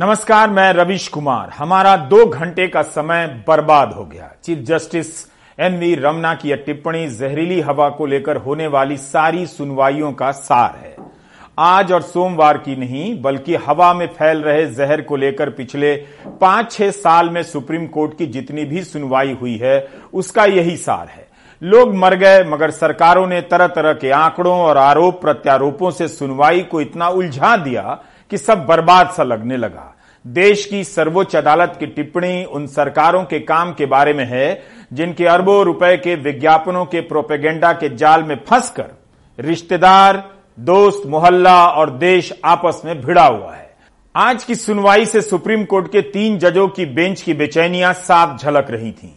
नमस्कार, मैं रविश कुमार। हमारा दो घंटे का समय बर्बाद हो गया। Chief justice N V Ramana की यह टिप्पणी जहरीली हवा को लेकर होने वाली सारी सुनवाइयों का सार है। आज और सोमवार की नहीं, बल्कि हवा में फैल रहे जहर को लेकर पिछले पाँच छह साल में सुप्रीम कोर्ट की जितनी भी सुनवाई हुई है, उसका यही सार है। लोग मर गए, मगर सरकारों ने तरह तरह के आंकड़ों और आरोप प्रत्यारोपों से सुनवाई को इतना उलझा दिया कि सब बर्बाद सा लगने लगा। देश की सर्वोच्च अदालत की टिप्पणी उन सरकारों के काम के बारे में है, जिनके अरबों रुपए के विज्ञापनों के प्रोपेगेंडा के जाल में फंसकर रिश्तेदार, दोस्त, मोहल्ला और देश आपस में भिड़ा हुआ है आज की सुनवाई से सुप्रीम कोर्ट के तीन जजों की बेंच की बेचैनियाँ साफ़ झलक रही थीं।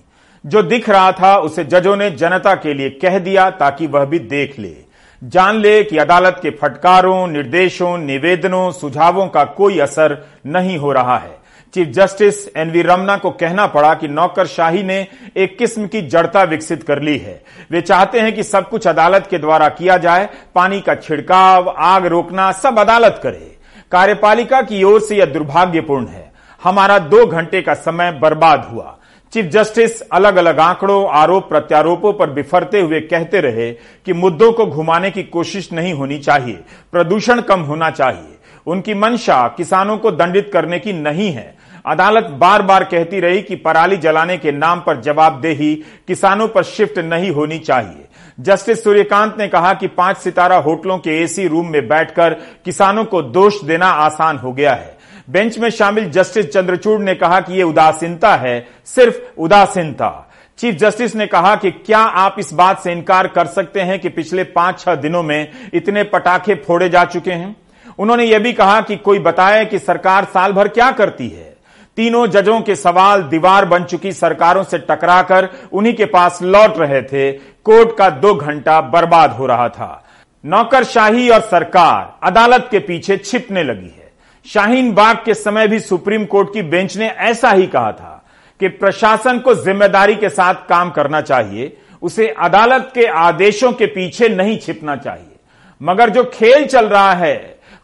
जो दिख रहा था, उसे जजों ने जनता के लिए कह दिया ताकि वह भी देख ले जान ले कि अदालत के फटकारों, निर्देशों, निवेदनों, सुझावों का कोई असर नहीं हो रहा है। चीफ जस्टिस एनवी रमना को कहना पड़ा कि नौकरशाही ने एक किस्म की जड़ता विकसित कर ली है। वे चाहते हैं कि सब कुछ अदालत के द्वारा किया जाए, पानी का छिड़काव, आग रोकना सब अदालत करे। कार्यपालिका की ओर से यह दुर्भाग्यपूर्ण है। हमारा दो घंटे का समय बर्बाद हुआ। चीफ जस्टिस अलग अलग आंकड़ों, आरोप प्रत्यारोपों पर बिफरते हुए कहते रहे कि मुद्दों को घुमाने की कोशिश नहीं होनी चाहिए, प्रदूषण कम होना चाहिए। उनकी मंशा किसानों को दंडित करने की नहीं है। अदालत बार बार कहती रही कि पराली जलाने के नाम पर जवाबदेही किसानों पर शिफ्ट नहीं होनी चाहिए। जस्टिस सूर्यकांत ने कहा कि पाँच सितारा होटलों के एसी रूम में बैठकर किसानों को दोष देना आसान हो गया है। बेंच में शामिल जस्टिस चंद्रचूड़ ने कहा कि यह उदासीनता है, सिर्फ़ उदासीनता। चीफ जस्टिस ने कहा कि क्या आप इस बात से इनकार कर सकते हैं कि पिछले पाँच छह दिनों में इतने पटाखे फोड़े जा चुके हैं? उन्होंने यह भी कहा कि कोई बताए कि सरकार साल भर क्या करती है? तीनों जजों के सवाल दीवार बन चुकी सरकारों से टकराकर उन्हीं के पास लौट रहे थे। कोर्ट का दो घंटा बर्बाद हो रहा था। नौकरशाही और सरकार अदालत के पीछे छिपने लगी है। शाहीन बाग के समय भी सुप्रीम कोर्ट की बेंच ने ऐसा ही कहा था कि प्रशासन को ज़िम्मेदारी के साथ काम करना चाहिए, उसे अदालत के आदेशों के पीछे नहीं छिपना चाहिए। मगर जो खेल चल रहा है,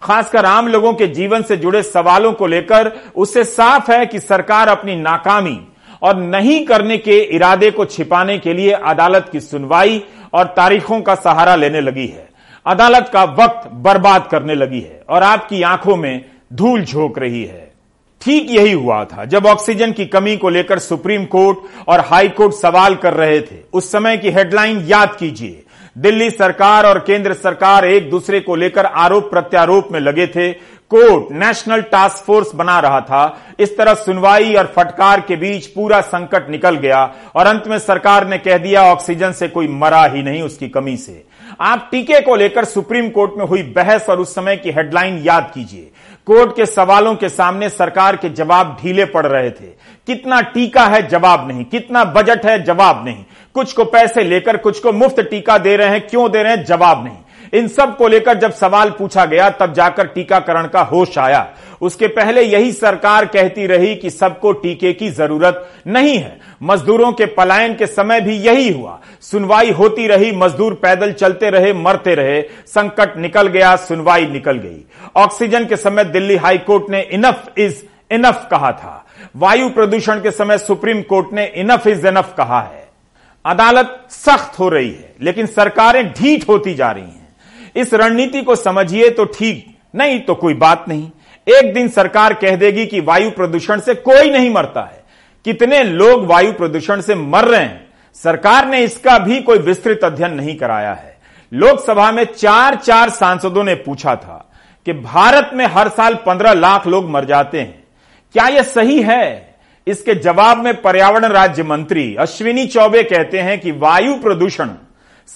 खासकर आम लोगों के जीवन से जुड़े सवालों को लेकर, उससे साफ़ है कि सरकार अपनी नाकामी और नहीं करने के इरादे को छिपाने के लिए अदालत की सुनवाई और तारीखों का सहारा लेने लगी है। अदालत का वक्त बर्बाद करने लगी है और आपकी आँखों में धूल झोंक रही है। ठीक यही हुआ था, जब ऑक्सीजन की कमी को लेकर सुप्रीम कोर्ट और हाई कोर्ट सवाल कर रहे थे, उस समय की हेडलाइन याद कीजिए। दिल्ली सरकार और केंद्र सरकार एक दूसरे को लेकर आरोप प्रत्यारोप में लगे थे। कोर्ट नेशनल टास्क फोर्स बना रहा था। इस तरह सुनवाई और फटकार के बीच पूरा संकट निकल गया और अंत में सरकार ने कह दिया, ऑक्सीजन से कोई मरा ही नहीं उसकी कमी से। आप टीके को लेकर सुप्रीम कोर्ट में हुई बहस और उस समय की हेडलाइन याद कीजिए। कोर्ट के सवालों के सामने सरकार के जवाब ढीले पड़ रहे थे। कितना टीका है? जवाब नहीं। कितना बजट है? जवाब नहीं। कुछ को पैसे लेकर कुछ को मुफ़्त टीका दे रहे हैं। क्यों दे रहे हैं? जवाब नहीं। इन सबको लेकर जब सवाल पूछा गया, तब जाकर टीकाकरण का होश आया। उसके पहले यही सरकार कहती रही कि सबको टीके की ज़रूरत नहीं है। मजदूरों के पलायन के समय भी यही हुआ। सुनवाई होती रही, मजदूर पैदल चलते रहे, मरते रहे, संकट निकल गया, सुनवाई निकल गई। ऑक्सीजन के समय दिल्ली हाईकोर्ट ने इनफ इज़ इनफ कहा था। वायु प्रदूषण के समय सुप्रीम कोर्ट ने इनफ इज़ इनफ कहा है। अदालत सख्त हो रही है, लेकिन सरकारें ढीठ होती जा रही हैं। इस रणनीति को समझिए तो ठीक, नहीं तो कोई बात नहीं। एक दिन सरकार कह देगी कि वायु प्रदूषण से कोई नहीं मरता है। कितने लोग वायु प्रदूषण से मर रहे हैं? सरकार ने इसका भी कोई विस्तृत अध्ययन नहीं कराया है। लोकसभा में चार चार सांसदों ने पूछा था कि भारत में हर साल पंद्रह लाख लोग मर जाते हैं। क्या यह सही है? इसके जवाब में पर्यावरण राज्य मंत्री अश्विनी चौबे कहते हैं कि वायु प्रदूषण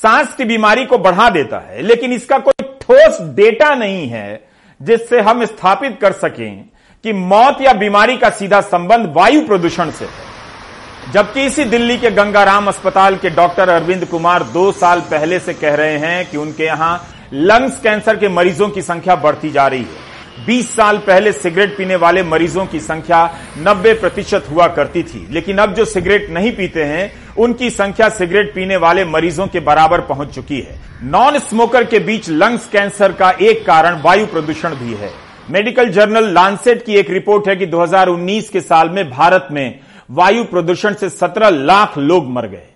सांस की बीमारी को बढ़ा देता है, लेकिन इसका कोई ठोस डेटा नहीं है जिससे हम स्थापित कर सकें कि मौत या बीमारी का सीधा संबंध वायु प्रदूषण से है। जबकि इसी दिल्ली के गंगाराम अस्पताल के डॉक्टर अरविंद कुमार दो साल पहले से कह रहे हैं कि उनके यहाँ लंग्स कैंसर के मरीजों की संख्या बढ़ती जा रही है। 20 साल पहले सिगरेट पीने वाले मरीजों की संख्या 90 प्रतिशत हुआ करती थी, लेकिन अब जो सिगरेट नहीं पीते हैं उनकी संख्या सिगरेट पीने वाले मरीजों के बराबर पहुँच चुकी है। नॉन स्मोकर के बीच लंग्स कैंसर का एक कारण वायु प्रदूषण भी है। मेडिकल जर्नल लांसेट की एक रिपोर्ट है कि 2019 के साल में भारत में वायु प्रदूषण से 17 लाख लोग मर गए।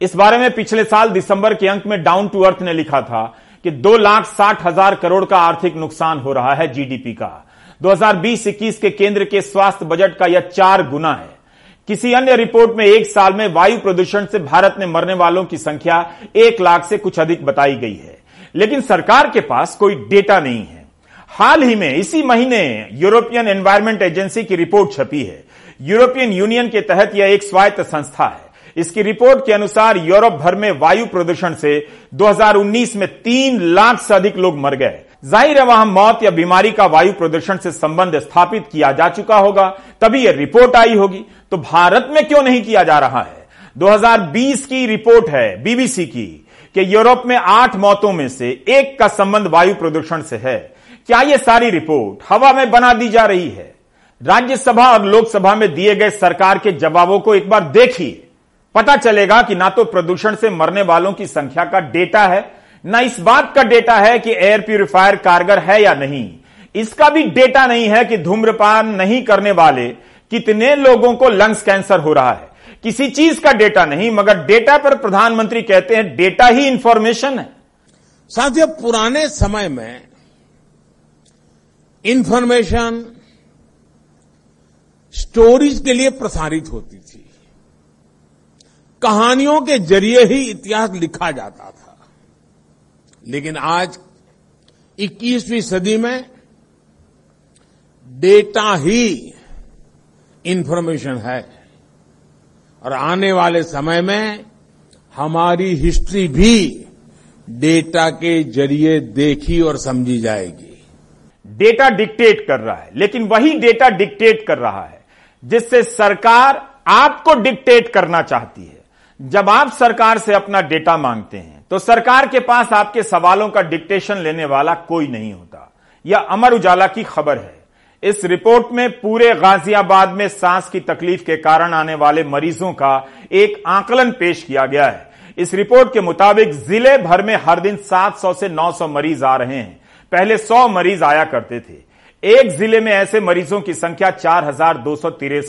इस बारे में पिछले साल दिसंबर के अंक में डाउन टू अर्थ ने लिखा था कि दो लाख साठ हज़ार करोड़ का आर्थिक नुकसान हो रहा है जीडीपी का। 2020-21 के केंद्र के स्वास्थ्य बजट का यह चार गुना है। किसी अन्य रिपोर्ट में एक साल में वायु प्रदूषण से भारत में मरने वालों की संख्या एक लाख से कुछ अधिक बताई गई है। लेकिन सरकार के पास कोई डेटा नहीं है। हाल ही में इसी महीने यूरोपियन एनवायरमेंट एजेंसी की रिपोर्ट छपी है। यूरोपियन यूनियन के तहत यह एक स्वायत्त संस्था है। इसकी रिपोर्ट के अनुसार यूरोप भर में वायु प्रदूषण से 2019 में तीन लाख से अधिक लोग मर गए। ज़ाहिर है वहाँ मौत या बीमारी का वायु प्रदूषण से संबंध स्थापित किया जा चुका होगा, तभी यह रिपोर्ट आई होगी। तो भारत में क्यों नहीं किया जा रहा है? 2020 की रिपोर्ट है, बीबीसी की, कि यूरोप में आठ मौतों में से एक का संबंध वायु प्रदूषण से है। क्या यह सारी रिपोर्ट हवा में बना दी जा रही है? राज्यसभा और लोकसभा में दिए गए सरकार के जवाबों को एक बार देखिए। पता चलेगा कि ना तो प्रदूषण से मरने वालों की संख्या का डेटा है ना इस बात का डेटा है कि एयर प्यूरिफायर कारगर है या नहीं। इसका भी डेटा नहीं है कि धूम्रपान नहीं करने वाले कितने लोगों को लंग्स कैंसर हो रहा है। किसी चीज़ का डेटा नहीं, मगर डेटा पर प्रधानमंत्री कहते हैं, डेटा ही इंफॉर्मेशन है। साथियों पुराने समय में इंफॉर्मेशन स्टोरीज के लिए प्रसारित होती थी, कहानियों के ज़रिए ही इतिहास लिखा जाता था। लेकिन आज 21वीं सदी में डेटा ही इंफॉर्मेशन है। और आने वाले समय में हमारी हिस्ट्री भी डेटा के ज़रिए देखी और समझी जाएगी। डेटा डिक्टेट कर रहा है, लेकिन वही डेटा डिक्टेट कर रहा है, जिससे सरकार आपको डिक्टेट करना चाहती है। जब आप सरकार से अपना डेटा मांगते हैं तो सरकार के पास आपके सवालों का डिक्टेशन लेने वाला कोई नहीं होता। यह अमर उजाला की खबर है। इस रिपोर्ट में पूरे गाजियाबाद में सांस की तकलीफ़ के कारण आने वाले मरीजों का एक आकलन पेश किया गया है। इस रिपोर्ट के मुताबिक ज़िले भर में हर दिन 700 से 900 मरीज़ आ रहे हैं। पहले 100 मरीज़ आया करते थे। एक ज़िले में ऐसे मरीजों की संख्या चार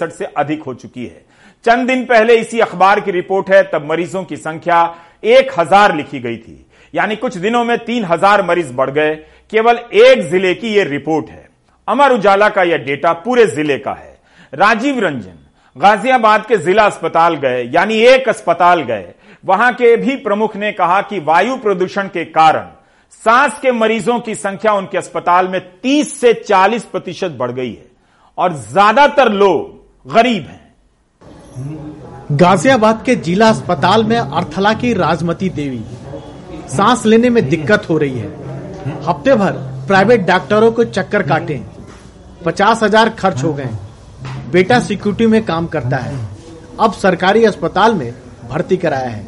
से अधिक हो चुकी है। चंद दिन पहले इसी अखबार की रिपोर्ट है, तब मरीजों की संख्या एक हज़ार लिखी गई थी। यानी कुछ दिनों में तीन हज़ार मरीज़ बढ़ गए। केवल एक ज़िले की यह रिपोर्ट है। अमर उजाला का यह डेटा पूरे ज़िले का है। राजीव रंजन, गाजियाबाद के जिला अस्पताल गए, यानी एक अस्पताल गए। वहाँ के भी प्रमुख ने कहा कि वायु प्रदूषण के कारण सांस के मरीजों की संख्या उनके अस्पताल में 30 से 40 प्रतिशत बढ़ गई है। और ज़्यादातर लोग गरीब हैं। गाजियाबाद के जिला अस्पताल में अर्थला की राजमती देवी। सांस लेने में दिक्कत हो रही है। हफ़्ते भर प्राइवेट डॉक्टरों को चक्कर काटे। पचास हज़ार खर्च हो गए। बेटा सिक्योरिटी में काम करता है। अब सरकारी अस्पताल में भर्ती कराया है।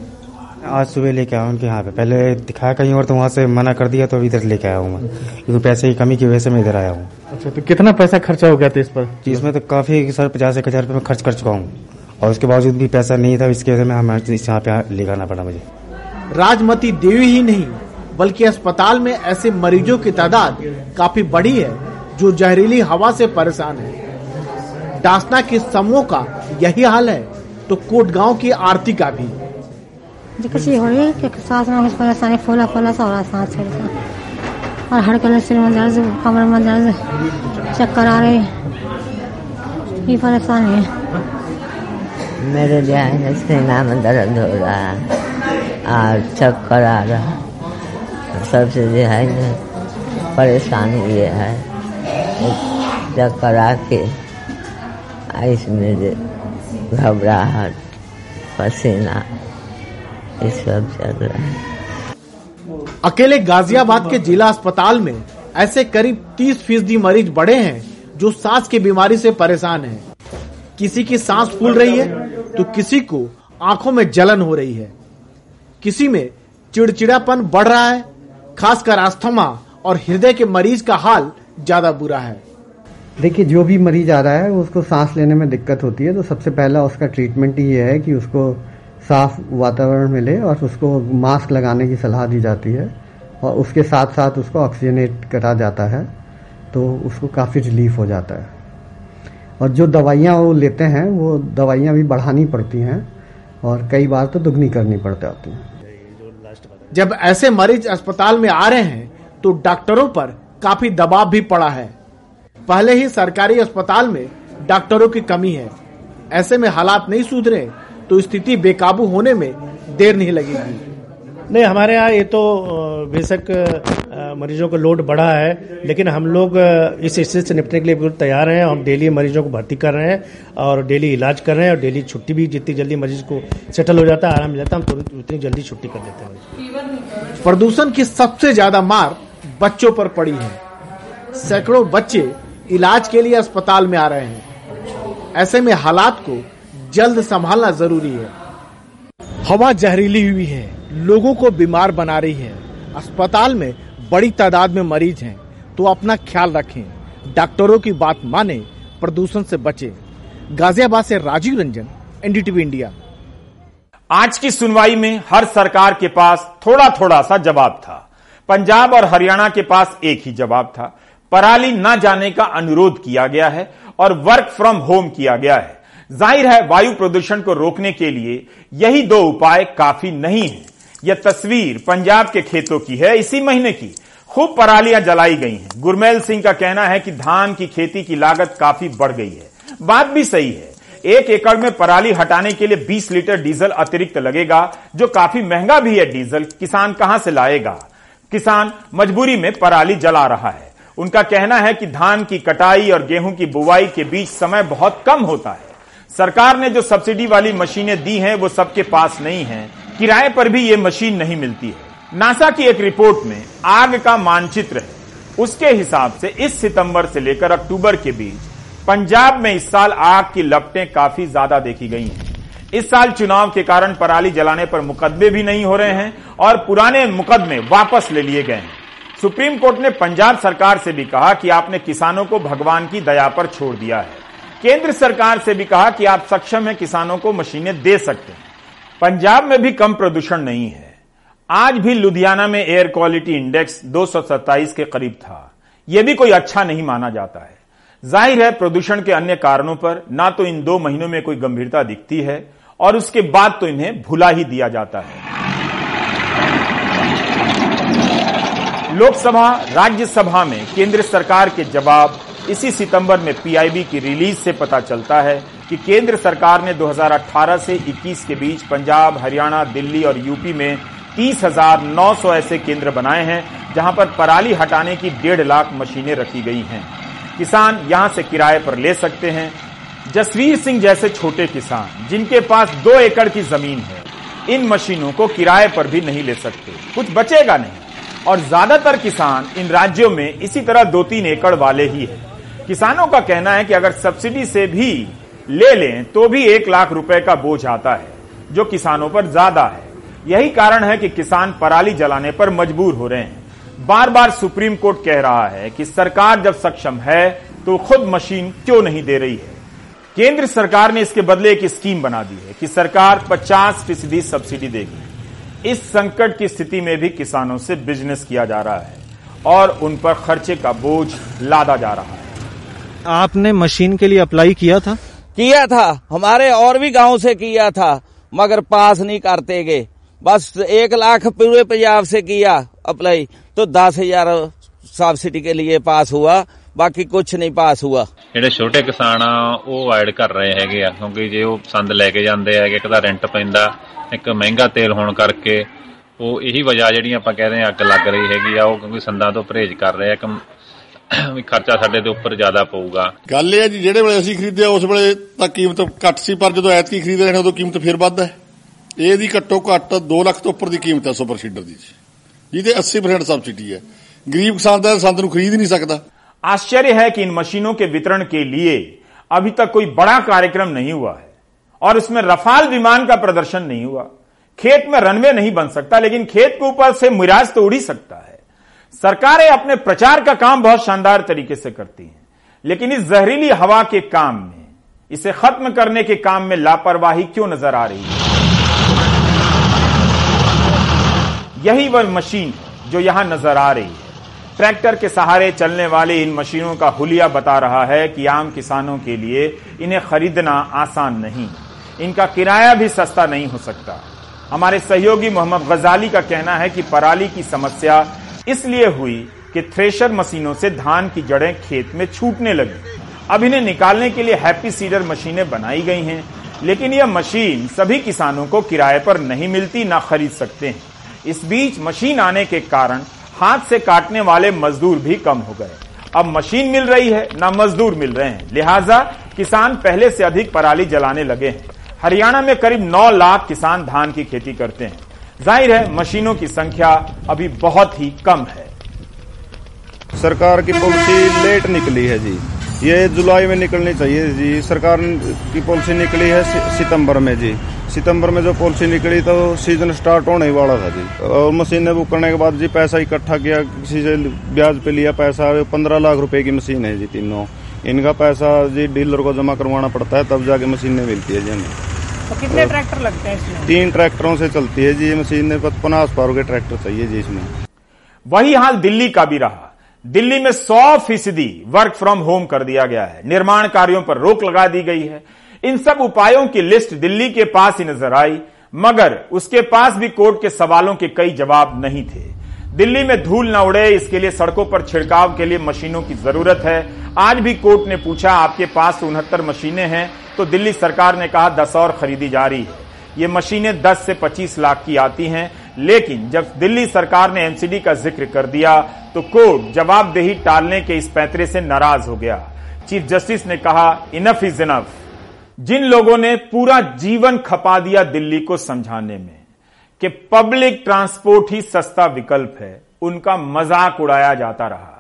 आज सुबह लेके आया उनके यहाँ पे पहले दिखाया कहीं और तो वहाँ से मना कर दिया तो इधर लेके आया हूँ मैं। क्योंकि पैसे की कमी की वजह से मैं इधर आया हूँ। अच्छा तो कितना पैसा खर्चा हो गया था इस पर? इसमें तो काफ़ी सर पचास एक हज़ार रुपये में खर्च कर चुका हूँ। और उसके बावजूद भी पैसा नहीं था इसकी वजह से हमें यहाँ पे लेकर आना पड़ा मुझे। राजमती देवी ही नहीं बल्कि अस्पताल में ऐसे मरीजों की तादाद काफ़ी बड़ी है जो जहरीली हवा से परेशान है। डासना के समूह का यही हाल है तो कोट गाँव की आरती का भी। ये हो रही है कि सांस में परेशानी फूला फूला सा हो रहा सांस छोड़ और हड़कन सिर में दर्द कमर में दर्द चक्कर आ रहे ये परेशानी है। मेरे जो सीना में दर्द हो रहा है। और चक्कर आ रहा सबसे जो है परेशानी ये है। चक्कर आके इसमें जो घबराहट, पसीना, ये सब चल रहा है। अकेले गाजियाबाद के जिला अस्पताल में ऐसे करीब 30 फ़ीसदी मरीज़ बड़े हैं, जो सांस की बीमारी से परेशान हैं। किसी की सांस फूल रही है? तो किसी को आँखों में जलन हो रही है। किसी में चिड़चिड़ापन बढ़ रहा है, खासकर आस्थमा और हृदय के मरीज़ का हाल ज़्यादा बुरा है। देखिए, जो भी मरीज़ आ रहा है, उसको सांस लेने में दिक्कत होती है तो सबसे पहला उसका ट्रीटमेंट ये है कि उसको साफ़ वातावरण मिले और उसको मास्क लगाने की सलाह दी जाती है और उसके साथ साथ उसको ऑक्सीजनेट करा जाता है तो उसको काफ़ी रिलीफ हो जाता है। और जो दवाइयाँ वो लेते हैं वो दवाइयाँ भी बढ़ानी पड़ती हैं और कई बार तो दुगनी करनी पड़ जाती हैं। जब ऐसे मरीज़ अस्पताल में आ रहे हैं तो डॉक्टरों पर काफ़ी दबाव भी पड़ा है। पहले ही सरकारी अस्पताल में डॉक्टरों की कमी है। ऐसे में हालात नहीं सुधरे तो स्थिति बेकाबू होने में देर नहीं लगेगी। नहीं हमारे यहाँ ये तो बेशक मरीजों का लोड बढ़ा है, लेकिन हम लोग इस स्थिति से निपटने के लिए बिल्कुल तैयार हैं। हम डेली मरीजों को भर्ती कर रहे हैं और डेली इलाज कर रहे हैं और डेली छुट्टी भी जितनी जल्दी मरीज़ को सेटल हो जाता है, आराम जाता है, हम तुरंत उतनी जल्दी छुट्टी कर देते हैं। प्रदूषण की सबसे ज़्यादा मार बच्चों पर पड़ी है। सैकड़ों बच्चे इलाज के लिए अस्पताल में आ रहे हैं। ऐसे में हालात को जल्द संभालना ज़रूरी है। हवा जहरीली हुई है, लोगों को बीमार बना रही है। अस्पताल में बड़ी तादाद में मरीज़ हैं तो अपना ख्याल रखें। डॉक्टरों की बात माने, प्रदूषण से बचें। गाजियाबाद से राजीव रंजन, एनडीटीवी इंडिया। आज की सुनवाई में हर सरकार के पास थोड़ा थोड़ा सा जवाब था। पंजाब और हरियाणा के पास एक ही जवाब था। पराली न जाने का अनुरोध किया गया है और वर्क फ्रॉम होम किया गया है। ज़ाहिर है वायु प्रदूषण को रोकने के लिए यही दो उपाय काफ़ी नहीं है। यह तस्वीर पंजाब के खेतों की है, इसी महीने की। खूब परालियाँ जलाई गई हैं। गुरमेल सिंह का कहना है कि धान की खेती की लागत काफ़ी बढ़ गई है। बात भी सही है। एक एकड़ में पराली हटाने के लिए 20 लीटर डीजल अतिरिक्त लगेगा, जो काफ़ी महँगा भी है डीजल। किसान कहाँ से लाएगा? किसान मजबूरी में पराली जला रहा है। उनका कहना है कि धान की कटाई और गेहूँ की बुवाई के बीच समय बहुत कम होता है। सरकार ने जो सब्सिडी वाली मशीनें दी हैं, वो सबके पास नहीं है। किराए पर भी ये मशीन नहीं मिलती है। नासा की एक रिपोर्ट में आग का मानचित्र है। उसके हिसाब से इस सितंबर से लेकर अक्टूबर के बीच पंजाब में इस साल आग की लपटें काफ़ी ज़्यादा देखी गई हैं। इस साल चुनाव के कारण पराली जलाने पर मुकदमे भी नहीं हो रहे हैं और पुराने मुकदमे वापस ले लिए गए हैं। सुप्रीम कोर्ट ने पंजाब सरकार से भी कहा कि आपने किसानों को भगवान की दया पर छोड़ दिया है। केंद्र सरकार से भी कहा कि आप सक्षम हैं, किसानों को मशीनें दे सकते हैं। पंजाब में भी कम प्रदूषण नहीं है। आज भी लुधियाना में एयर क्वालिटी इंडेक्स 227 के करीब था। यह भी कोई अच्छा नहीं माना जाता है। ज़ाहिर है, प्रदूषण के अन्य कारणों पर ना तो इन दो महीनों में कोई गंभीरता दिखती है, और उसके बाद तो इन्हें भुला ही दिया जाता है। लोकसभा, राज्यसभा में केंद्र सरकार के जवाब इसी सितंबर में पीआईबी की रिलीज़ से पता चलता है। कि केंद्र सरकार ने 2018 से 21 के बीच पंजाब हरियाणा दिल्ली और यूपी में 30,900 ऐसे केंद्र बनाए हैं जहाँ पर पराली हटाने की डेढ़ लाख मशीनें रखी गई हैं। किसान यहाँ से किराए पर ले सकते हैं। जसवीर सिंह जैसे छोटे किसान जिनके पास दो एकड़ की ज़मीन है इन मशीनों को किराए पर भी नहीं ले सकते। कुछ बचेगा नहीं। और ज़्यादातर किसान इन राज्यों में इसी तरह दो तीन एकड़ वाले ही है। किसानों का कहना है कि अगर सब्सिडी से भी ले लें तो भी एक लाख रुपए का बोझ आता है, जो किसानों पर ज़्यादा है। यही कारण है कि किसान पराली जलाने पर मजबूर हो रहे हैं। बार बार सुप्रीम कोर्ट कह रहा है कि सरकार जब सक्षम है तो खुद मशीन क्यों नहीं दे रही है? केंद्र सरकार ने इसके बदले एक स्कीम बना दी है कि सरकार 50 फ़ीसदी सब्सिडी देगी। इस संकट की स्थिति में भी किसानों से बिज़नेस किया जा रहा है और उन पर खर्चे का बोझ लादा जा रहा है। आपने मशीन के लिए अप्लाई किया था? किया था हमारे और भी गांव से किया था मगर पास नहीं करते गए बस एक लाख पूरे पंजाब से किया अप्लाई तो दस हजार सब्सिडी के लिए पास हुआ ਬਾਕੀ ਕੁਝ ਨਹੀਂ ਪਾਸ ਹੁਆ ਜਿਹੜੇ ਛੋਟੇ ਕਿਸਾਨ ਆ ਉਹ ਅਵਾਇਡ ਕਰ ਰਹੇ ਹੈਗੇ ਆ ਕਿਉਂਕਿ ਜੇ ਉਹ ਸੰਦ ਲੈ ਕੇ ਜਾਂਦੇ ਹੈਗੇ ਇੱਕ ਤਾਂ ਰੈਂਟ ਪੈਂਦਾ ਇੱਕ ਮਹਿੰਗਾ ਤੇਲ ਹੋਣ ਕਰਕੇ ਉਹ ਇਹੀ ਵਜ੍ਹਾ ਜਿਹੜੀਆਂ ਆਪਾਂ ਕਹਿੰਦੇ ਆ ਅੱਗ ਲੱਗ ਰਹੀ ਹੈਗੀ ਆ ਉਹ ਕਿਉਂਕਿ ਸੰਦਾਂ ਤੋਂ ਪਰਹੇਜ਼ ਕਰ ਰਹੇ ਆ ਕਿ ਵੀ ਖਰਚਾ ਸਾਡੇ ਦੇ ਉੱਪਰ ਜ਼ਿਆਦਾ ਪਊਗਾ ਗੱਲ ਇਹ ਹੈ ਜੀ ਜਿਹੜੇ ਵੇਲੇ ਅਸੀਂ ਖਰੀਦਿਆ ਉਸ ਵੇਲੇ ਤਾਂ ਕੀਮਤ ਘੱਟ ਸੀ ਪਰ ਜਦੋਂ ਐਤਕੀ ਖਰੀਦ ਰਹੇ ਨੇ ਉਦੋਂ ਕੀਮਤ ਫਿਰ ਵੱਧ ਹੈ ਇਹਦੀ ਘੱਟੋ ਘੱਟ 2 ਲੱਖ ਤੋਂ ਉੱਪਰ ਦੀ ਕੀਮਤ ਹੈ ਸੁਪਰ ਸੀਡਰ ਦੀ ਜਿਹਦੇ 80% ਸਬਸਿਡੀ ਹੈ ਗਰੀਬ ਕਿਸਾਨ ਦਾ ਸੰਦ ਨੂੰ ਖਰੀਦ ਨਹੀਂ ਸਕਦਾ आश्चर्य है कि इन मशीनों के वितरण के लिए अभी तक कोई बड़ा कार्यक्रम नहीं हुआ है और इसमें रफाल विमान का प्रदर्शन नहीं हुआ खेत में रनवे नहीं बन सकता लेकिन खेत के ऊपर से मिराज तो उड़ ही सकता है सरकारें अपने प्रचार का काम बहुत शानदार तरीके से करती हैं, लेकिन इस जहरीली हवा के काम में, इसे खत्म करने के काम में लापरवाही क्यों नज़र आ रही है? यही वह मशीन जो यहाँ नज़र आ रही है। ट्रैक्टर के सहारे चलने वाली इन मशीनों का हुलिया बता रहा है कि आम किसानों के लिए इन्हें खरीदना आसान नहीं। इनका किराया भी सस्ता नहीं हो सकता। हमारे सहयोगी मोहम्मद गजाली का कहना है कि पराली की समस्या इसलिए हुई कि थ्रेशर मशीनों से धान की जड़ें खेत में छूटने लगी। अब इन्हें निकालने के लिए हैप्पी सीडर मशीनें बनाई गई हैं, लेकिन यह मशीन सभी किसानों को किराए पर नहीं मिलती, ना खरीद सकते हैं। इस बीच मशीन आने के कारण हाथ से काटने वाले मजदूर भी कम हो गए। अब मशीन मिल रही है, ना मजदूर मिल रहे हैं। लिहाजा किसान पहले से अधिक पराली जलाने लगे हैं। हरियाणा में करीब 9 लाख किसान धान की खेती करते हैं। ज़ाहिर है, मशीनों की संख्या अभी बहुत ही कम है। सरकार की पॉलिसी लेट निकली है जी। ये जुलाई में निकलनी चाहिए जी। सरकार की पॉलिसी निकली है सितंबर में जी। सितंबर में जो पॉलिसी निकली तो सीज़न स्टार्ट होने वाला था जी। और मशीनें बुक करने के बाद जी पैसा इकट्ठा किया, किसी से ब्याज पे लिया पैसा, पंद्रह लाख रुपए की मशीन है जी तीनों। इनका पैसा जी डीलर को जमा करवाना पड़ता है, तब जाके मशीनें मिलती है जी हमें। तो कितने ट्रैक्टर लगते हैं इसमें? तीन ट्रैक्टरों से चलती है जी ये मशीन पचास पार के ट्रैक्टर चाहिए जी इसमें। वही हाल दिल्ली का भी रहा। दिल्ली में 100 फ़ीसदी वर्क फ्रॉम होम कर दिया गया है। निर्माण कार्यों पर रोक लगा दी गई है। इन सब उपायों की लिस्ट दिल्ली के पास ही नज़र आई मगर उसके पास भी कोर्ट के सवालों के कई जवाब नहीं थे। दिल्ली में धूल न उड़े, इसके लिए सड़कों पर छिड़काव के लिए मशीनों की ज़रूरत है। आज भी कोर्ट ने पूछा, आपके पास उनहत्तर मशीनें हैं तो दिल्ली सरकार ने कहा, दस और खरीदी जा रही है। ये मशीनें 10 से 25 लाख की आती हैं, लेकिन जब दिल्ली सरकार ने एमसीडी का ज़िक्र कर दिया तो कोर्ट जवाबदेही टालने के इस पैतरे से नाराज़ हो गया। चीफ जस्टिस ने कहा इनफ इज़ इनफ जिन लोगों ने पूरा जीवन खपा दिया दिल्ली को समझाने में कि पब्लिक ट्रांसपोर्ट ही सस्ता विकल्प है। उनका मज़ाक उड़ाया जाता रहा।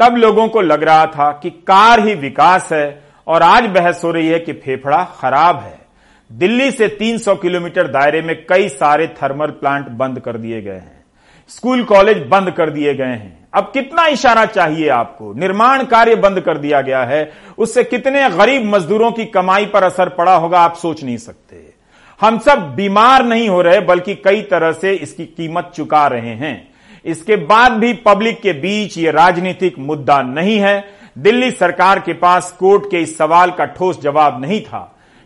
तब लोगों को लग रहा था कि कार ही विकास है और आज बहस हो रही है कि फेफड़ा खराब है। दिल्ली से 300 किलोमीटर दायरे में कई सारे थर्मल प्लांट बंद कर दिए गए हैं। स्कूल, कॉलेज बंद कर दिए गए हैं। अब कितना इशारा चाहिए आपको? निर्माण कार्य बंद कर दिया गया है। उससे कितने गरीब मजदूरों की कमाई पर असर पड़ा होगा आप सोच नहीं सकते। हम सब बीमार नहीं हो रहे, बल्कि कई तरह से इसकी कीमत चुका रहे हैं। इसके बाद भी पब्लिक के बीच ये राजनीतिक मुद्दा नहीं है। दिल्ली सरकार के पास कोर्ट के इस सवाल का ठोस जवाब नहीं था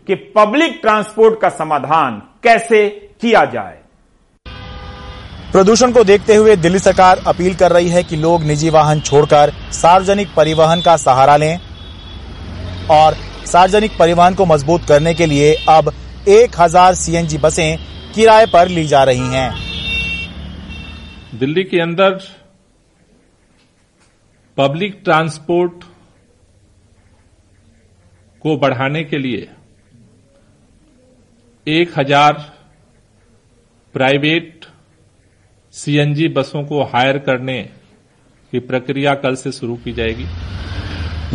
कि पब्लिक ट्रांसपोर्ट का समाधान कैसे किया जाए। प्रदूषण को देखते हुए दिल्ली सरकार अपील कर रही है कि लोग निजी वाहन छोड़कर सार्वजनिक परिवहन का सहारा लें और सार्वजनिक परिवहन को मज़बूत करने के लिए अब 1000 सीएनजी बसें किराए पर ली जा रही हैं। दिल्ली के अंदर पब्लिक ट्रांसपोर्ट को बढ़ाने के लिए एक हज़ार प्राइवेट सीएनजी बसों को हायर करने की प्रक्रिया कल से शुरू की जाएगी।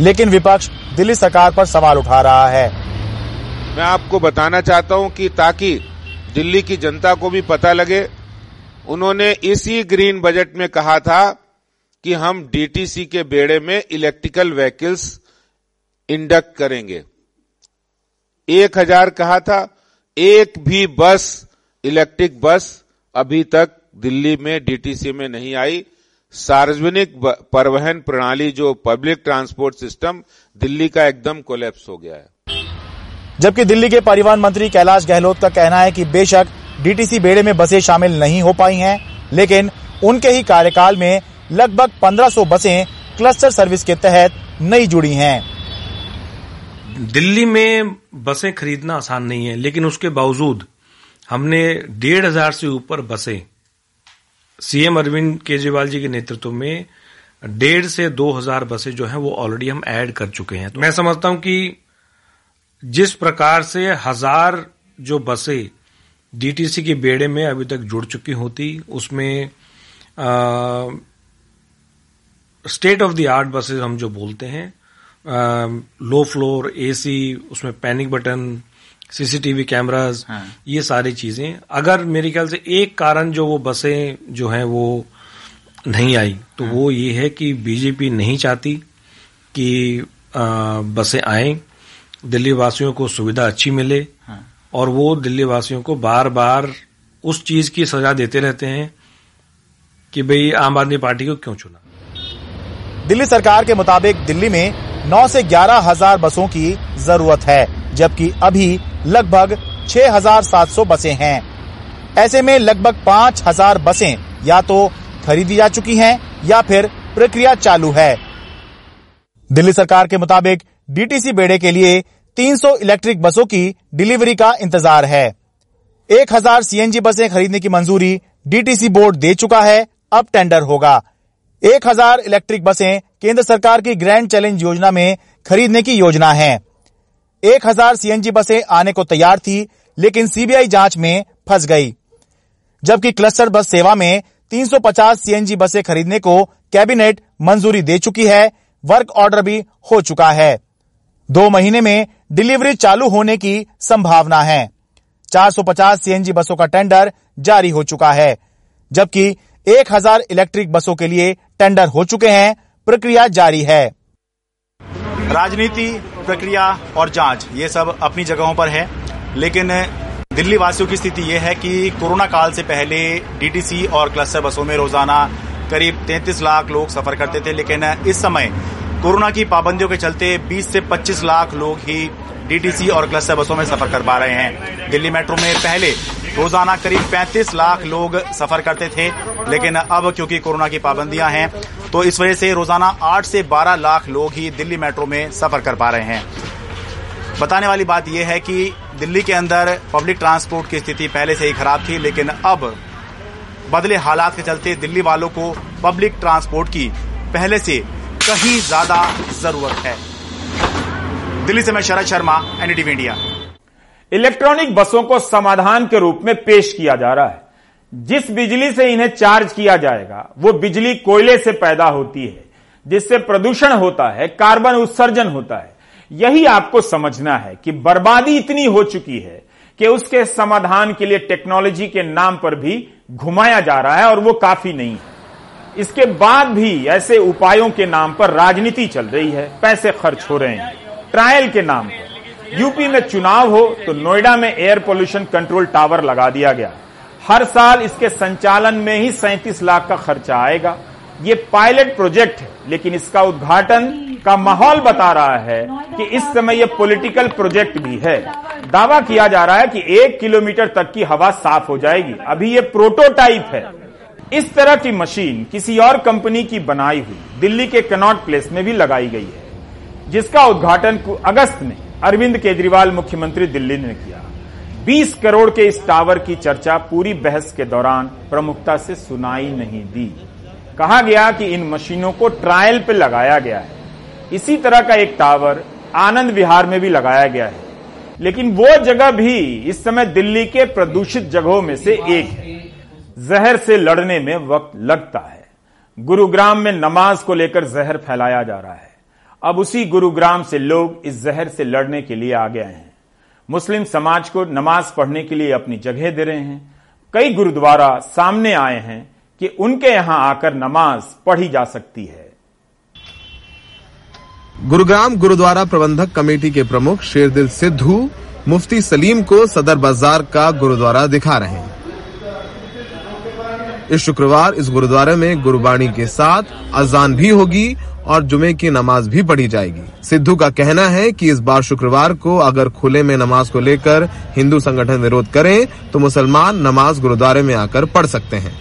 लेकिन विपक्ष दिल्ली सरकार पर सवाल उठा रहा है। मैं आपको बताना चाहता हूँ कि ताकि दिल्ली की जनता को भी पता लगे, उन्होंने इसी ग्रीन बजट में कहा था कि हम डीटीसी के बेड़े में इलेक्ट्रिकल व्हीकल्स इंडक्ट करेंगे। एक हज़ार कहा था, एक भी बस, इलेक्ट्रिक बस अभी तक दिल्ली में डीटीसी में नहीं आई। सार्वजनिक परिवहन प्रणाली जो पब्लिक ट्रांसपोर्ट सिस्टम दिल्ली का एकदम कोलेप्स हो गया है। जबकि दिल्ली के परिवहन मंत्री कैलाश गहलोत का कहना है कि बेशक डीटीसी बेड़े में बसें शामिल नहीं हो पाई हैं लेकिन उनके ही कार्यकाल में लगभग 1500 बसें क्लस्टर सर्विस के तहत नई जुड़ी हैं। दिल्ली में बसें खरीदना आसान नहीं है लेकिन उसके बावजूद हमने डेढ़ हज़ार से ऊपर बसें सीएम अरविंद केजरीवाल जी के नेतृत्व में डेढ़ से दो हज़ार बसें जो हैं वो ऑलरेडी हम ऐड कर चुके हैं। तो मैं समझता हूँ कि जिस प्रकार से हज़ार जो बसें डीटीसी के बेड़े में अभी तक जुड़ चुकी होती उसमें state of the art buses हम जो बोलते हैं लो फ्लोर एसी उसमें पैनिक बटन सीसीटीवी कैमराज हाँ। ये सारी चीज़ें अगर मेरे ख्याल से एक कारण जो वो बसें जो हैं वो नहीं आई तो हाँ। वो ये है कि बीजेपी नहीं चाहती कि बसें आए दिल्ली वासियों को सुविधा अच्छी मिले हाँ। और वो दिल्ली वासियों को बार बार उस चीज़ की सजा देते रहते हैं कि भाई आम आदमी पार्टी को क्यों चुना? दिल्ली सरकार के मुताबिक दिल्ली में 9 से ग्यारह हज़ार बसों की ज़रूरत है जबकि अभी लगभग 6,700 बसें हैं। ऐसे में लगभग 5,000 बसें या तो खरीदी जा चुकी हैं या फिर प्रक्रिया चालू है। दिल्ली सरकार के मुताबिक डीटीसी बेड़े के लिए 300 इलेक्ट्रिक बसों की डिलीवरी का इंतज़ार है। 1000 सीएनजी बसें खरीदने की मंजूरी डीटीसी बोर्ड दे चुका है। अब टेंडर होगा। 1000 इलेक्ट्रिक बसें केंद्र सरकार की ग्रैंड चैलेंज योजना में खरीदने की योजना है। 1000 सीएनजी बसें आने को तैयार थी, लेकिन सीबीआई जाँच में फंस गई। जबकि क्लस्टर बस सेवा में 350 सीएनजी बसें खरीदने को कैबिनेट मंजूरी दे चुकी है। वर्क ऑर्डर भी हो चुका है। दो महीने में डिलीवरी चालू होने की संभावना है। 450 सीएनजी बसों का टेंडर जारी हो चुका है, जबकि 1000 इलेक्ट्रिक बसों के लिए टेंडर हो चुके हैं, प्रक्रिया जारी है। राजनीति, प्रक्रिया और जाँच, ये सब अपनी जगहों पर है, लेकिन दिल्ली वासियों की स्थिति यह है कि कोरोना काल से पहले डीटीसी और क्लस्टर बसों में रोज़ाना करीब 33 लाख लोग सफ़र करते थे, लेकिन इस समय कोरोना की पाबंदियों के चलते 20 से 25 लाख लोग ही डीटीसी और क्लस्टर बसों में सफ़र कर पा रहे हैं। दिल्ली मेट्रो में पहले रोज़ाना करीब 35 लाख लोग सफ़र करते थे, लेकिन अब क्योंकि कोरोना की पाबंदियाँ हैं तो इस वजह से रोज़ाना 8 से 12 लाख लोग ही दिल्ली मेट्रो में सफ़र कर पा रहे हैं। बताने वाली बात यह है कि दिल्ली के अंदर पब्लिक ट्रांसपोर्ट की स्थिति पहले से ही खराब थी, लेकिन अब बदले हालात के चलते दिल्ली वालों को पब्लिक ट्रांसपोर्ट की पहले से कहीं ज़्यादा ज़रूरत है। दिल्ली से मैं Sharad Sharma NDTV India electronic बसों को समाधान के रूप में पेश किया जा रहा है। जिस बिजली से इन्हें चार्ज किया जाएगा, वो बिजली कोयले से पैदा होती है, जिससे प्रदूषण होता है, कार्बन उत्सर्जन होता है। यही आपको समझना है कि बर्बादी इतनी हो चुकी है कि उसके समाधान के लिए टेक्नोलॉजी के नाम पर भी घुमाया जा रहा है और वो काफ़ी नहीं है। इसके बाद भी ऐसे उपायों के नाम पर राजनीति चल रही है, पैसे खर्च हो रहे हैं। ट्रायल के नाम पर। यूपी में चुनाव हो तो नोएडा में एयर पोल्यूशन कंट्रोल टावर लगा दिया गया। हर साल इसके संचालन में ही सैंतीस लाख का खर्चा आएगा। ये पायलट प्रोजेक्ट है, लेकिन इसका उद्घाटन का माहौल बता रहा है कि इस समय यह पॉलिटिकल प्रोजेक्ट भी है। दावा किया जा रहा है कि एक किलोमीटर तक की हवा साफ़ हो जाएगी। अभी ये प्रोटोटाइप है। इस तरह की मशीन किसी और कंपनी की बनाई हुई, दिल्ली के कनॉट प्लेस में भी लगाई गई है, जिसका उद्घाटन अगस्त में अरविंद केजरीवाल, मुख्यमंत्री दिल्ली ने किया। 20 करोड़ के इस टावर की चर्चा पूरी बहस के दौरान प्रमुखता से सुनाई नहीं दी। कहा गया कि इन मशीनों को ट्रायल पे लगाया गया है। इसी तरह का एक टावर आनंद विहार में भी लगाया गया है। लेकिन वो जगह भी इस समय दिल्ली के प्रदूषित जगहों में से एक है। जहर से लड़ने में वक्त लगता है। गुरुग्राम में नमाज़ को लेकर जहर फैलाया जा रहा है। अब उसी गुरुग्राम से लोग इस जहर से लड़ने के लिए आ गए हैं। मुस्लिम समाज को नमाज़ पढ़ने के लिए अपनी जगह दे रहे हैं। कई गुरुद्वारा सामने आए हैं कि उनके यहाँ आकर नमाज़ पढ़ी जा सकती है। गुरुग्राम गुरुद्वारा प्रबंधक कमेटी के प्रमुख शेरदिल सिद्धू मुफ्ती सलीम को सदर बाज़ार का गुरुद्वारा दिखा रहे हैं। इस शुक्रवार इस गुरुद्वारे में गुरुबाणी के साथ अजान भी होगी और जुमे की नमाज़ भी पढ़ी जाएगी। सिद्धू का कहना है कि इस बार शुक्रवार को अगर खुले में नमाज़ को लेकर हिंदू संगठन विरोध करें तो मुसलमान नमाज़ गुरुद्वारे में आकर पढ़ सकते हैं।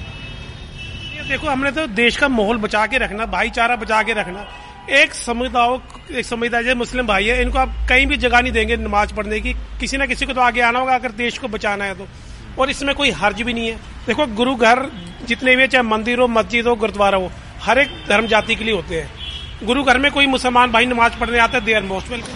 देखो, हमने तो देश का माहौल बचा के रखना, भाईचारा बचा के रखना। एक समुदाय एक समुदाय, जैसे मुस्लिम भाई है, इनको आप कहीं भी जगह नहीं देंगे नमाज़ पढ़ने की। किसी ना किसी को तो आगे आना होगा, अगर देश को बचाना है तो। और इसमें कोई हर्ज भी नहीं है। देखो गुरु घर जितने भी चाहे मंदिर हो, मस्जिद हो, गुरुद्वारा हो, हर एक धर्म जाति के लिए होते हैं। गुरु घर में कोई मुसलमान भाई नमाज़ पढ़ने आते दे आर मोस्ट वेलकम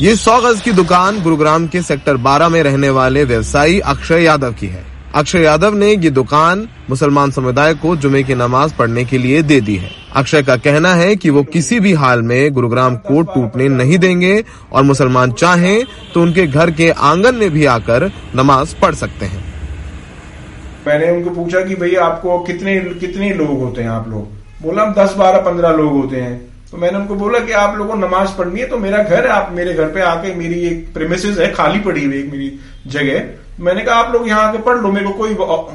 ये सौ गज की दुकान गुरुग्राम के सेक्टर 12 में रहने वाले व्यवसायी अक्षय यादव की है। अक्षय यादव ने ये दुकान मुसलमान समुदाय को जुमे की नमाज़ पढ़ने के लिए दे दी है। अक्षय का कहना है कि वो किसी भी हाल में गुरुग्राम कोर्ट टूटने नहीं देंगे और मुसलमान चाहें तो उनके घर के आँगन में भी आकर नमाज़ पढ़ सकते हैं। मैंने उनको पूछा कि भाई आपको कितने कितने लोग होते हैं आप लोग? बोला, हम दस, बारह, पंद्रह लोग होते हैं। तो मैंने उनको बोला कि आप लोगों नमाज़ पढ़नी है तो मेरा घर है, आप मेरे घर पे आके मेरी एक प्रेमिसेस है, खाली पड़ी हुई एक मेरी जगह। मैंने कहा आप लोग यहाँ आके पढ़ लो मेरे को कोई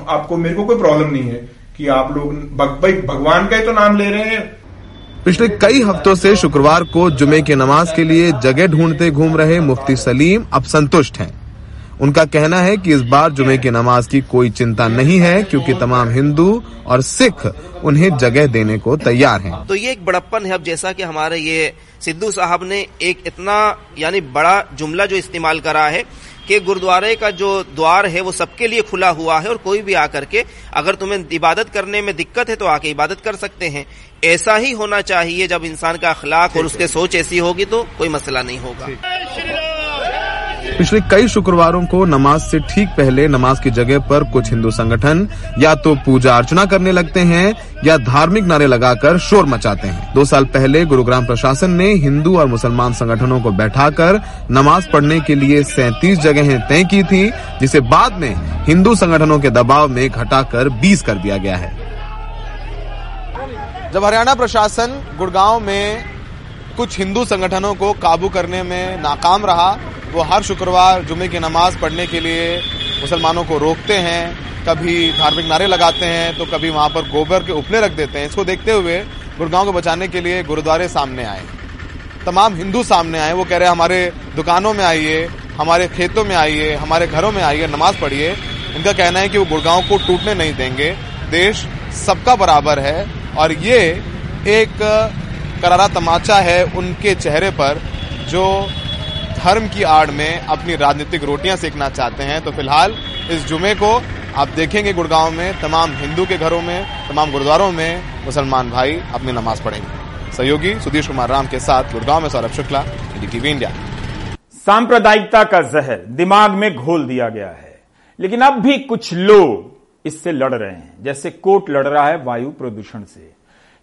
आपको मेरे को कोई प्रॉब्लम नहीं है कि आप लोग भाई भगवान का ही तो नाम ले रहे हैं पिछले कई हफ्तों से शुक्रवार को जुमे की नमाज़ के लिए जगह ढूंढते घूम रहे मुफ्ती सलीम अब संतुष्ट हैं उनका कहना है कि इस बार जुमे की नमाज़ की कोई चिंता नहीं है क्योंकि तमाम हिंदू और सिख उन्हें जगह देने को तैयार हैं। तो ये एक बड़प्पन है अब जैसा कि हमारे ये सिद्धू साहब ने एक इतना यानी बड़ा जुमला जो इस्तेमाल करा है कि गुरुद्वारे का जो द्वार है वो सबके लिए खुला हुआ है और कोई भी आकर के अगर तुम्हें इबादत करने में दिक्कत है तो आके इबादत कर सकते हैं। ऐसा ही होना चाहिए जब इंसान का अखलाक और उसके सोच ऐसी होगी तो कोई मसला नहीं होगा। पिछले कई शुक्रवारों को नमाज़ से ठीक पहले नमाज़ की जगह पर कुछ हिंदू संगठन या तो पूजा अर्चना करने लगते हैं या धार्मिक नारे लगाकर शोर मचाते हैं। दो साल पहले गुरुग्राम प्रशासन ने हिंदू और मुसलमान संगठनों को बैठाकर नमाज़ पढ़ने के लिए सैंतीस जगहें तय की थी, जिसे बाद में हिंदू संगठनों के दबाव में घटाकर बीस कर दिया गया है। जब हरियाणा प्रशासन गुड़गांव में कुछ हिंदू संगठनों को काबू करने में नाकाम रहा वो हर शुक्रवार जुमे की नमाज़ पढ़ने के लिए मुसलमानों को रोकते हैं, कभी धार्मिक नारे लगाते हैं तो कभी वहाँ पर गोबर के उपले रख देते हैं। इसको देखते हुए गुड़गांव को बचाने के लिए गुरुद्वारे सामने आए। तमाम हिंदू सामने आए। वो कह रहे हैं, हमारे दुकानों में आइए, हमारे खेतों में आइए, हमारे घरों में आइए, नमाज़ पढ़िए। इनका कहना है कि वो गुड़गांव को टूटने नहीं देंगे। देश सबका बराबर है और ये एक करारा तमाचा है उनके चेहरे पर, जो धर्म की आड़ में अपनी राजनीतिक रोटियाँ सेकना चाहते हैं तो फ़िलहाल इस जुमे को आप देखेंगे गुड़गांव में, तमाम हिंदू के घरों में, तमाम गुरुद्वारों में, मुसलमान भाई अपनी नमाज़ पढ़ेंगे। सहयोगी सुधीर कुमार राम के साथ गुड़गांव में सौरभ शुक्ला टीवी इंडिया सांप्रदायिकता का जहर दिमाग में घोल दिया गया है। लेकिन अब भी कुछ लोग इससे लड़ रहे हैं। जैसे कोर्ट लड़ रहा है वायु प्रदूषण से।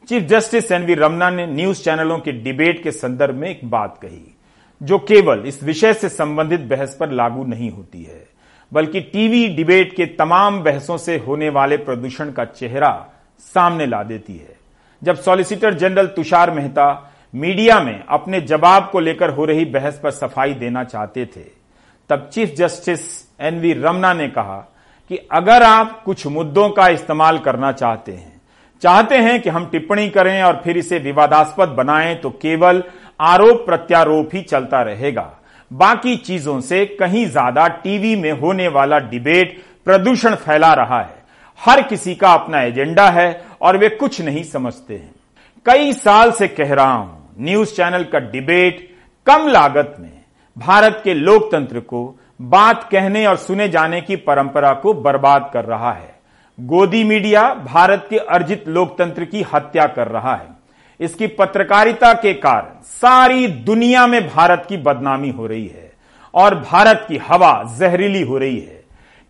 चीफ जस्टिस एनवी रमना ने न्यूज़ चैनलों के डिबेट के संदर्भ में एक बात कही। जो केवल इस विषय से संबंधित बहस पर लागू नहीं होती है, बल्कि टीवी डिबेट के तमाम बहसों से होने वाले प्रदूषण का चेहरा सामने ला देती है। जब solicitor general Tushar Mehta media में अपने जवाब को लेकर हो रही बहस पर सफ़ाई देना चाहते थे, तब चीफ जस्टिस एनवी रमना ने कहा कि अगर आप कुछ मुद्दों का इस्तेमाल करना चाहते हैं चाहते हैं कि हम टिप्पणी करें और फिर इसे विवादास्पद बनाएँ तो केवल आरोप प्रत्यारोप ही चलता रहेगा। बाकी चीज़ों से कहीं ज़्यादा टीवी में होने वाला डिबेट प्रदूषण फैला रहा है। हर किसी का अपना एजेंडा है और वे कुछ नहीं समझते हैं। कई साल से कह रहा हूँ, न्यूज़ चैनल का डिबेट कम लागत में भारत के लोकतंत्र को बात कहने और सुने जाने की परंपरा को बर्बाद कर रहा है। गोदी मीडिया भारत के अर्जित लोकतंत्र की हत्या कर रहा है। इसकी पत्रकारिता के कारण सारी दुनिया में भारत की बदनामी हो रही है और भारत की हवा जहरीली हो रही है।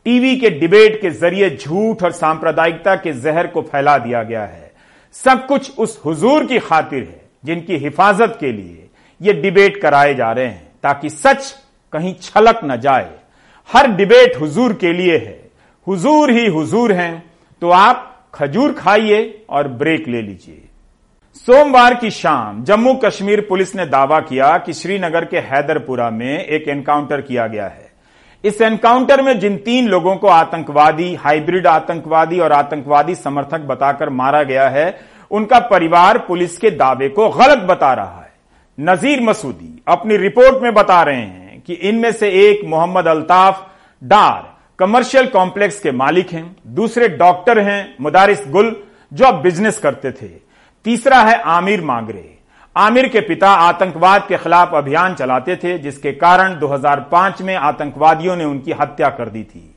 टीवी के डिबेट के ज़रिए झूठ और सांप्रदायिकता के जहर को फैला दिया गया है। सब कुछ उस हुजूर की खातिर है जिनकी हिफाजत के लिए ये डिबेट कराए जा रहे हैं ताकि सच कहीं छलक न जाए। हर डिबेट हुजूर के लिए है। हुजूर ही हुजूर हैं तो आप खजूर खाइए और ब्रेक ले लीजिए। सोमवार की शाम जम्मू कश्मीर पुलिस ने दावा किया कि श्रीनगर के हैदरपुरा में एक एनकाउंटर किया गया है। इस एनकाउंटर में जिन तीन लोगों को आतंकवादी, हाइब्रिड आतंकवादी और आतंकवादी समर्थक बताकर मारा गया है, उनका परिवार पुलिस के दावे को गलत बता रहा है। नजीर मसूदी अपनी रिपोर्ट में बता रहे हैं कि इनमें से एक मोहम्मद अल्ताफ, डार, कमर्शियल कॉम्प्लेक्स के मालिक हैं, दूसरे डॉक्टर हैं, मुदारिस गुल, जो अब बिज़नेस करते थे। तीसरा है आमिर मांगरे। आमिर के पिता आतंकवाद के खिलाफ अभियान चलाते थे, जिसके कारण 2005 में आतंकवादियों ने उनकी हत्या कर दी थी।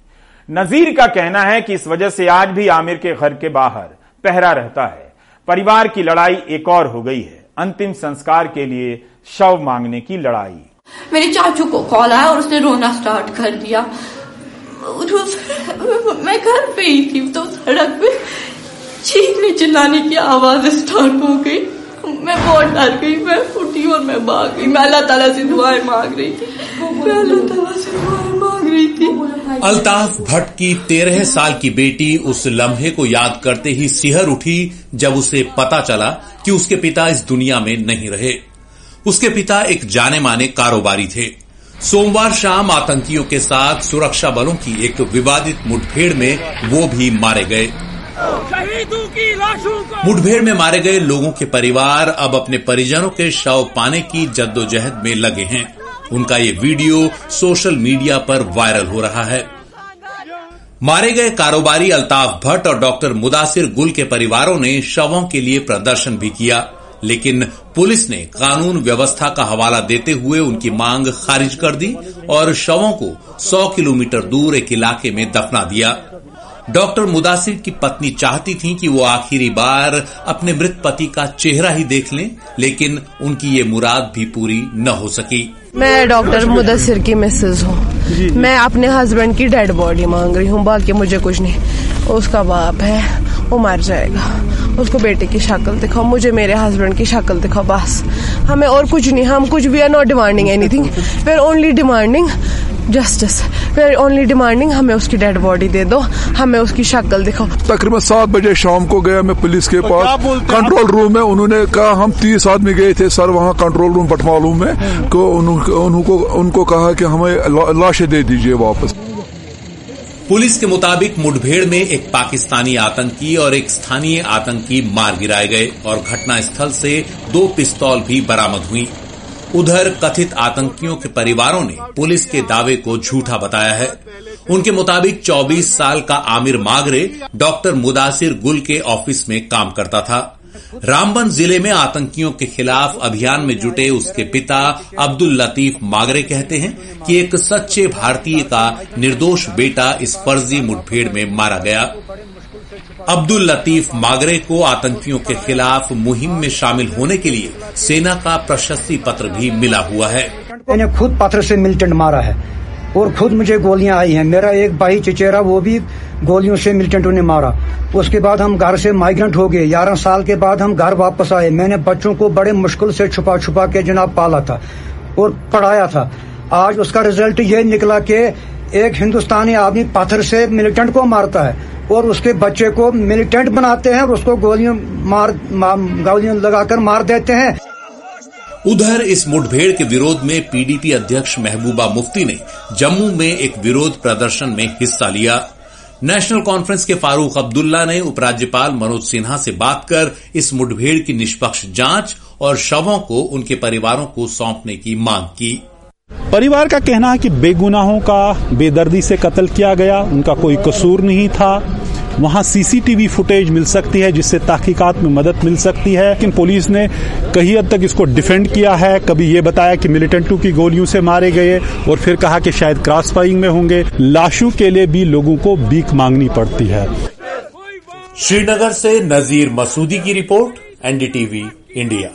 नजीर का कहना है कि इस वजह से आज भी आमिर के घर के बाहर पहरा रहता है। परिवार की लड़ाई एक और हो गई है। अंतिम संस्कार के लिए शव मांगने की लड़ाई। मेरे चाचू को कॉल आया और उसने रोना स्टार्ट कर दिया। मैं घर पे ही थी तो सड़क पे चीखने चिल्लाने की आवाज़ स्टार्ट हो गई। मैं बहुत डर गई, मैं उठी और मैं भाग गई। मैं अल्लाह ताला से दुआएँ मांग रही थी। मैं अल्लाह ताला से दुआएँ मांग रही थी। अल्ताफ भट्ट की तेरह साल की बेटी उस लम्हे को याद करते ही सिहर उठी जब उसे पता चला कि उसके पिता इस दुनिया में नहीं रहे। उसके पिता एक जाने माने कारोबारी थे। सोमवार शाम आतंकियों के साथ सुरक्षा बलों की एक विवादित मुठभेड़ में वो भी मारे गए। शहीदों की लाशों को मुठभेड़ में मारे गए लोगों के परिवार अब अपने परिजनों के शव पाने की जद्दोजहद में लगे हैं। उनका ये वीडियो सोशल मीडिया पर वायरल हो रहा है। मारे गए कारोबारी अल्ताफ भट्ट और डॉक्टर मुदासिर गुल के परिवारों ने शवों के लिए प्रदर्शन भी किया। लेकिन पुलिस ने कानून व्यवस्था का हवाला देते हुए उनकी मांग खारिज कर दी और शवों को 100 किलोमीटर दूर एक इलाके में दफना दिया। डॉक्टर मुदासिर की पत्नी चाहती थी कि वो आखिरी बार अपने मृत पति का चेहरा ही देख लें लेकिन उनकी ये मुराद भी पूरी न हो सकी। मैं डॉक्टर मुदसिर की मिसेज हूँ। मैं अपने हस्बैंड की डेड बॉडी मांग रही हूँ बाकी मुझे कुछ नहीं। उसका बाप है। वो मर जाएगा। उसको बेटे की शक्ल दिखाओ मुझे मेरे हस्बैंड की शक्ल दिखाओ बस। हमें और कुछ नहीं हम कुछ भी are not demanding anything we are only demanding justice we are only demanding हमें उसकी डेड बॉडी दे दो हमें उसकी शक्ल दिखाओ। तकरीबन सात बजे शाम को गया मैं पुलिस के पास। कंट्रोल रूम में उन्होंने कहा हम तीस आदमी गए थे सर वहाँ कंट्रोल रूम पटमालू में। को उनको उनको कहा कि हमें लाशें दे दीजिए वापस। पुलिस के मुताबिक मुठभेड़ में एक पाकिस्तानी आतंकी और एक स्थानीय आतंकी मार गिराए गए और घटनास्थल से दो पिस्तौल भी बरामद हुई। उधर कथित आतंकियों के परिवारों ने पुलिस के दावे को झूठा बताया है। उनके मुताबिक 24 साल का आमिर मागरे डॉक्टर मुदासिर गुल के ऑफ़िस में काम करता था। रामबन ज़िले में आतंकियों के खिलाफ अभियान में जुटे उसके पिता अब्दुल लतीफ मागरे कहते हैं कि एक सच्चे भारतीय का निर्दोष बेटा इस फर्जी मुठभेड़ में मारा गया। अब्दुल लतीफ मागरे को आतंकियों के खिलाफ मुहिम में शामिल होने के लिए सेना का प्रशस्ति पत्र भी मिला हुआ है। खुद पत्र से मिलिटेंट मारा है। और खुद मुझे गोलियाँ आई हैं। मेरा एक भाई चचेरा वो भी गोलियों से मिलिटेंटों ने मारा। उसके बाद हम घर से माइग्रेंट हो गए। ग्यारह साल के बाद हम घर वापस आए। मैंने बच्चों को बड़े मुश्किल से छुपा छुपा के जनाब पाला था और पढ़ाया था। आज उसका रिज़ल्ट ये निकला कि एक हिंदुस्तानी आदमी पत्थर से मिलिटेंट को मारता है और उसके बच्चे को मिलिटेंट बनाते हैं और उसको गोलियाँ मार, गोलियाँ लगाकर मार देते हैं। उधर इस मुठभेड़ के विरोध में पीडीपी अध्यक्ष महबूबा मुफ्ती ने जम्मू में एक विरोध प्रदर्शन में हिस्सा लिया। नेशनल कॉन्फ्रेंस के फारूक अब्दुल्ला ने उपराज्यपाल मनोज सिन्हा से बात कर इस मुठभेड़ की निष्पक्ष जाँच और शवों को उनके परिवारों को सौंपने की मांग की। परिवार का कहना है कि बेगुनाहों का बेदर्दी से कत्ल किया गया। उनका कोई कसूर नहीं था। वहाँ सीसीटीवी फुटेज मिल सकती है जिससे तहकीकात में मदद मिल सकती है। लेकिन पुलिस ने कहीं हद तक इसको डिफेंड किया है। कभी ये बताया कि मिलिटेंटों की गोलियों से मारे गए और फिर कहा कि शायद क्रॉस फायरिंग में होंगे। लाशों के लिए भी लोगों को भीख मांगनी पड़ती है। श्रीनगर से नजीर मसूदी की रिपोर्ट, एनडीटीवी, इंडिया।